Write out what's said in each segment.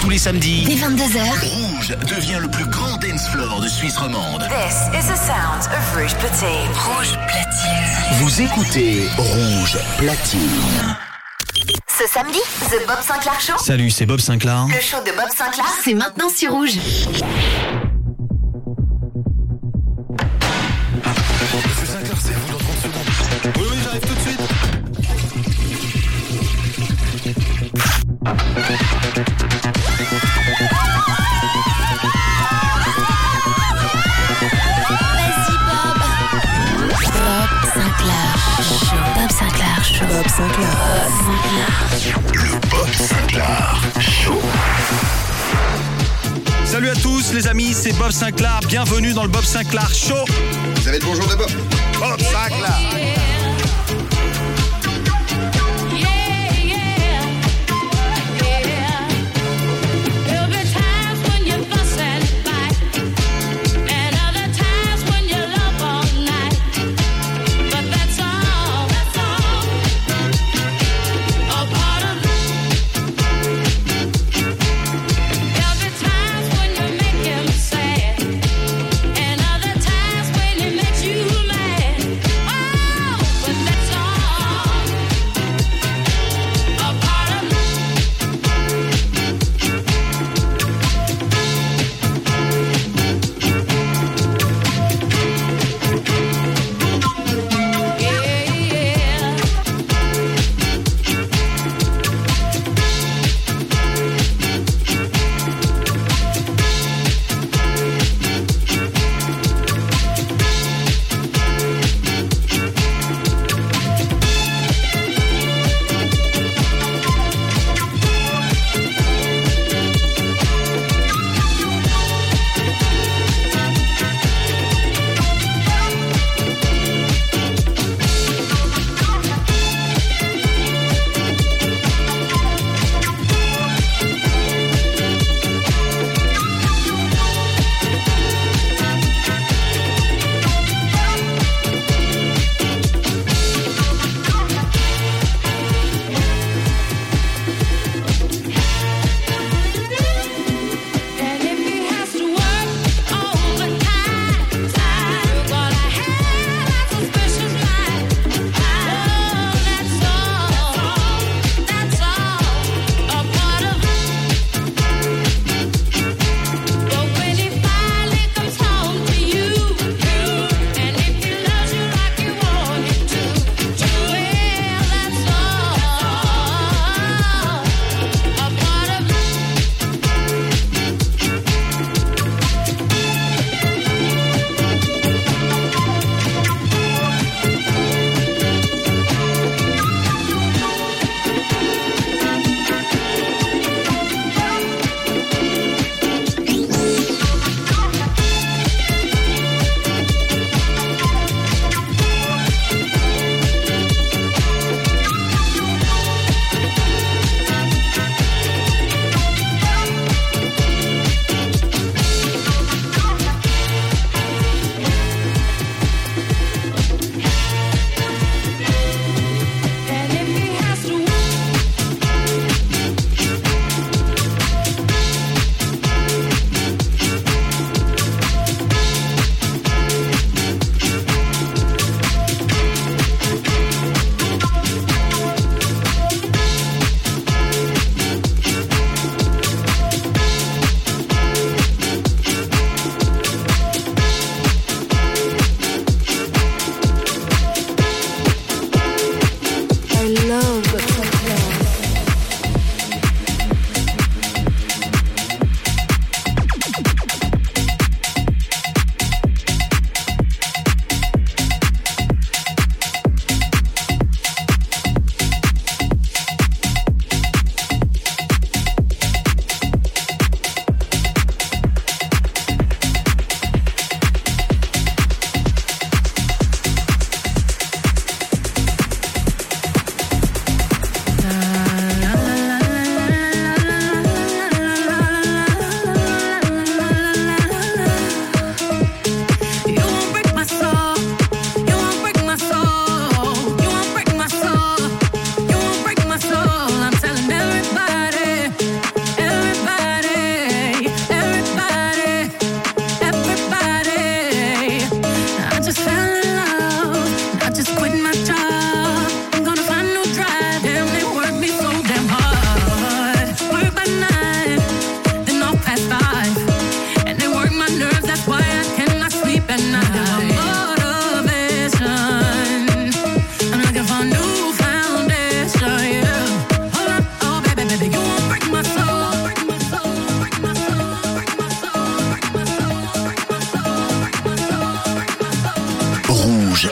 Tous les samedis, Dès 22h, Rouge devient le plus grand dance floor de Suisse romande. This is the sound of Rouge Platine. Rouge Platine. Vous écoutez Rouge Platine. ce samedi, The Bob Sinclair Show. Salut, c'est Bob Sinclair. Le show de Bob Sinclair, c'est maintenant sur Rouge. À tous les amis, c'est Bob Sinclair. Bienvenue dans le Bob Sinclair Show. Vous avez le bonjour de Bob. Bob Sinclair.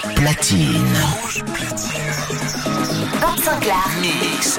Platine. Rouge platine. Bob Sinclair. Mix.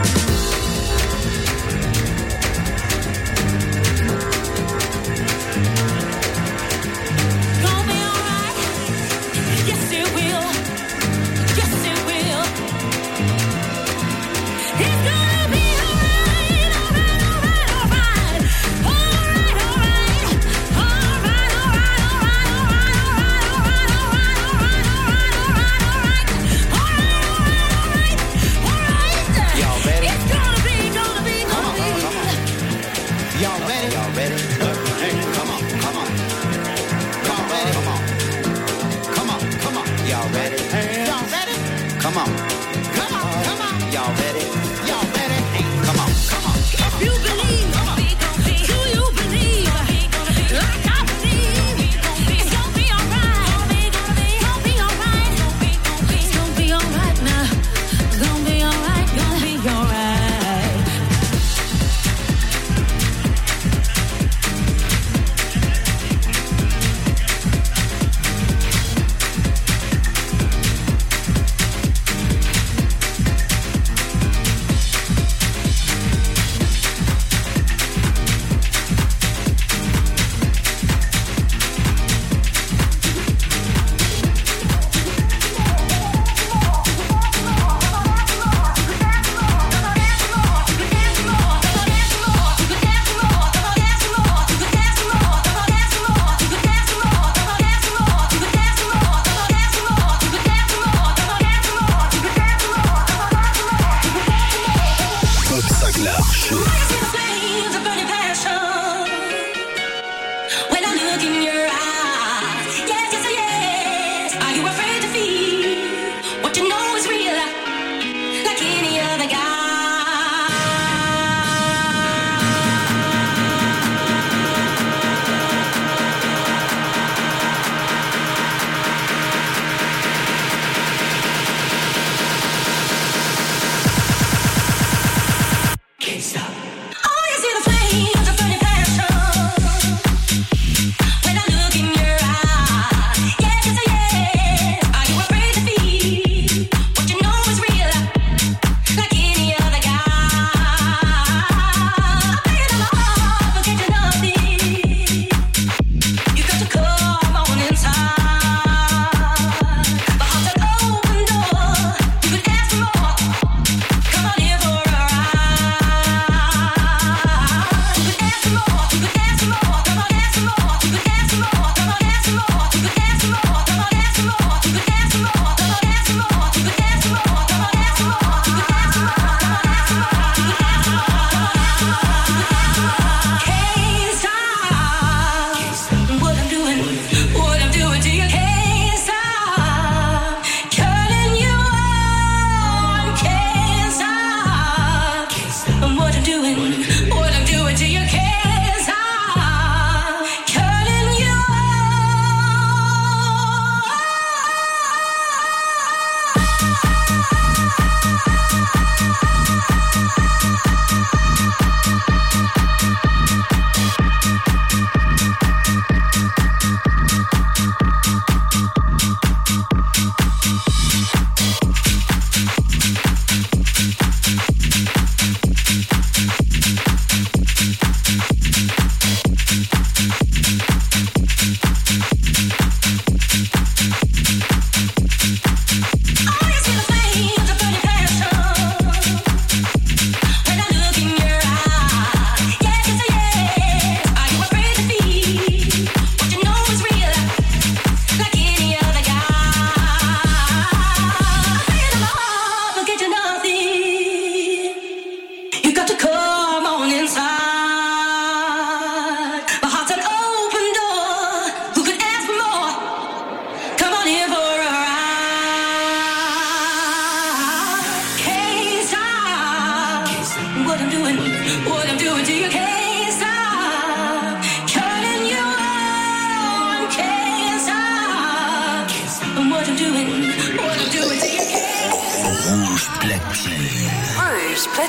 Y'all ready? Y'all ready?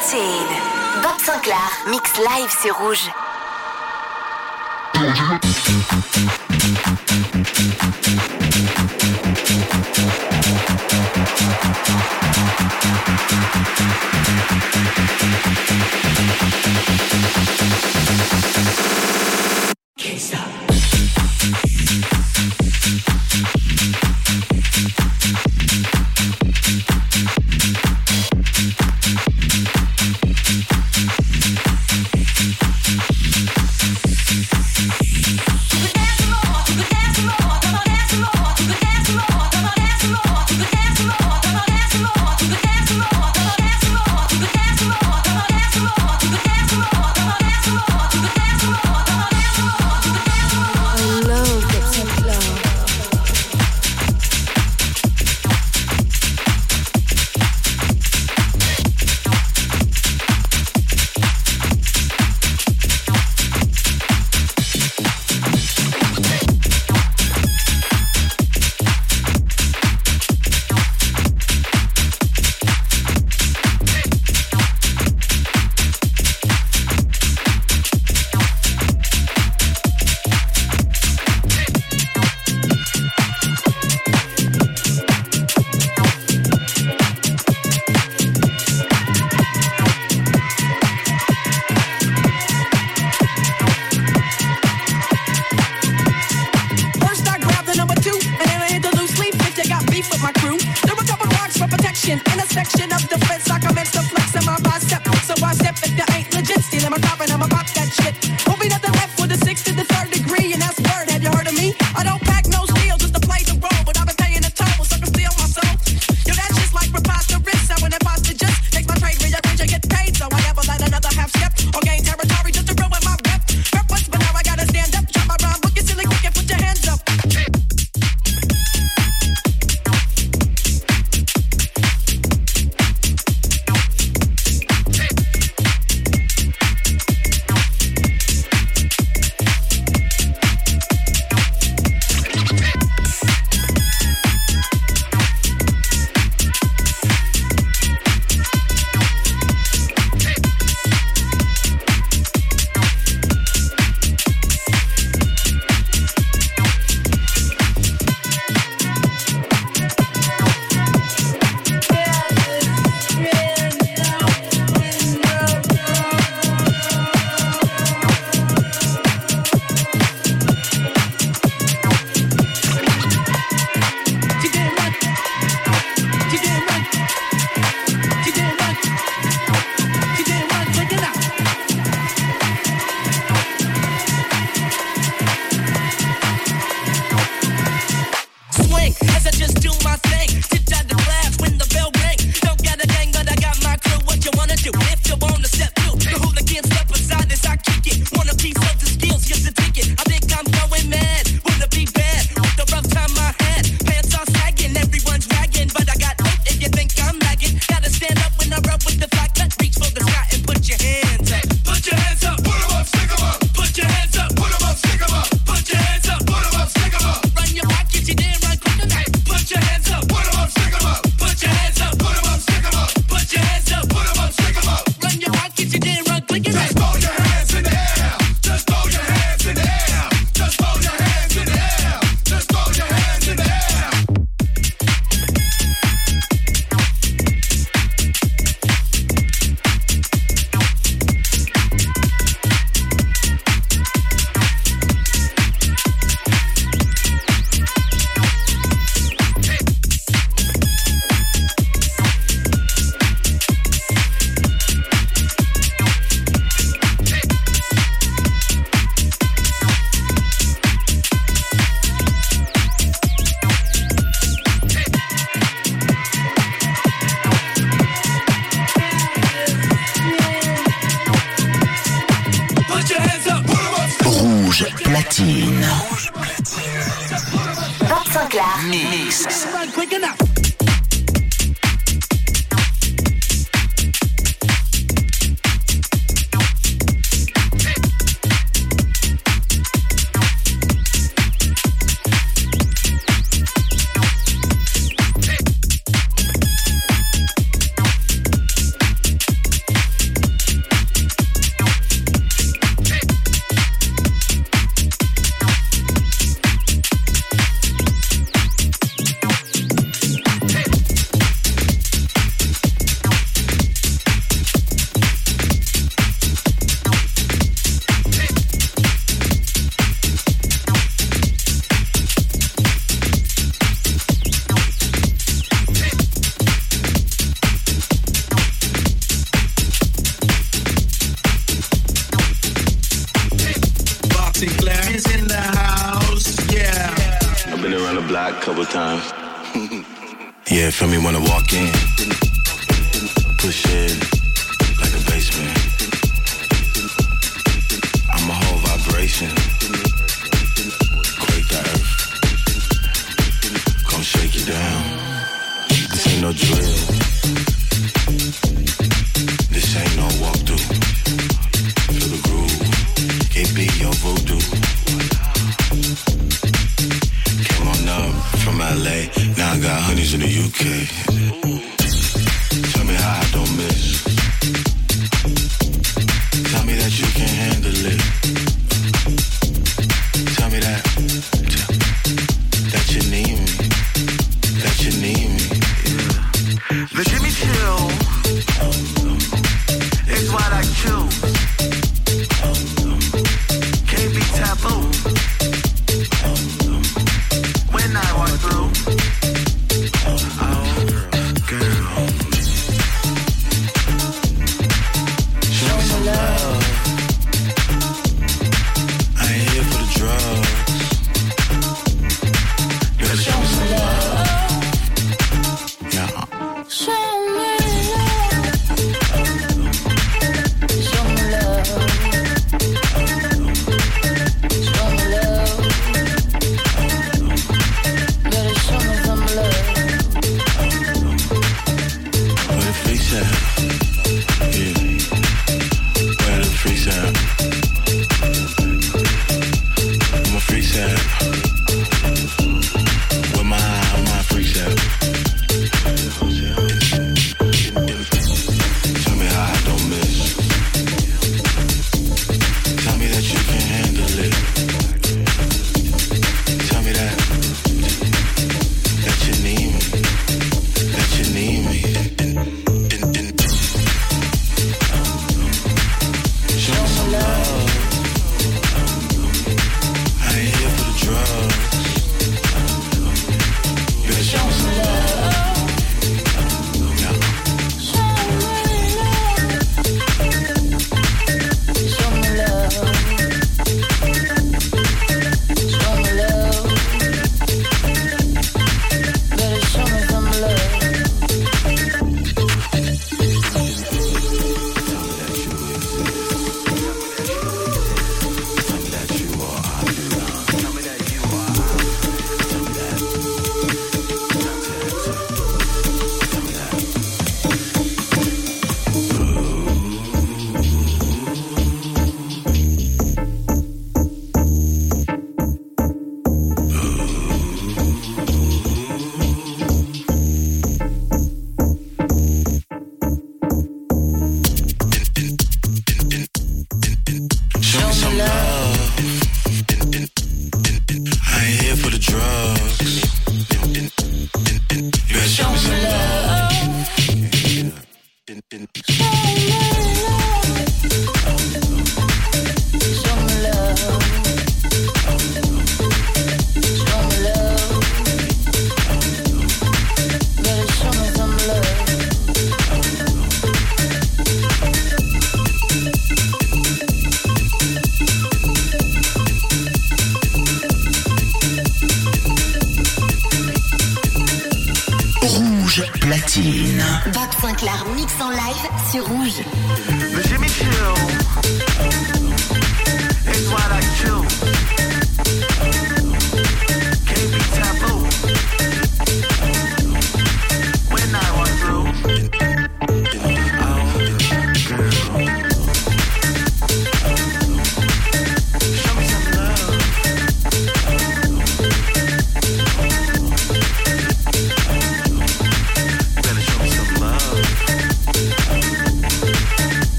13. Bob Sinclair, mix live, c'est rouge.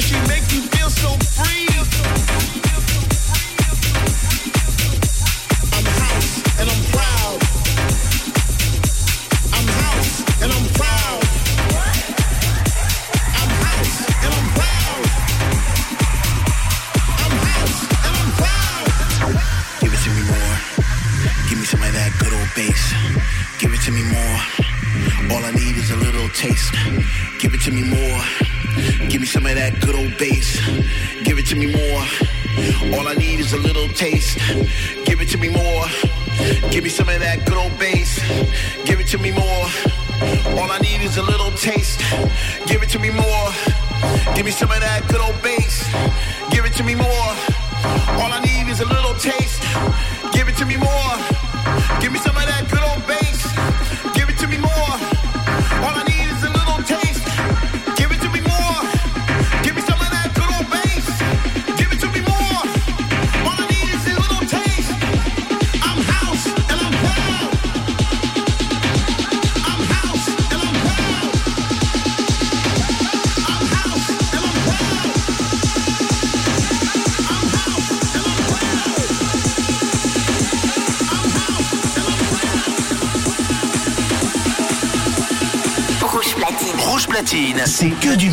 Cause she make you feel so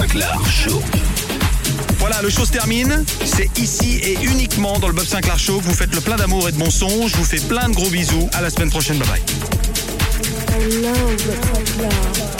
Sinclair Show. Voilà, le show se termine. C'est ici et uniquement dans le Bob Sinclair Show que vous faites le plein d'amour et de bon son. Je vous fais plein de gros bisous. À la semaine prochaine. Bye bye. I love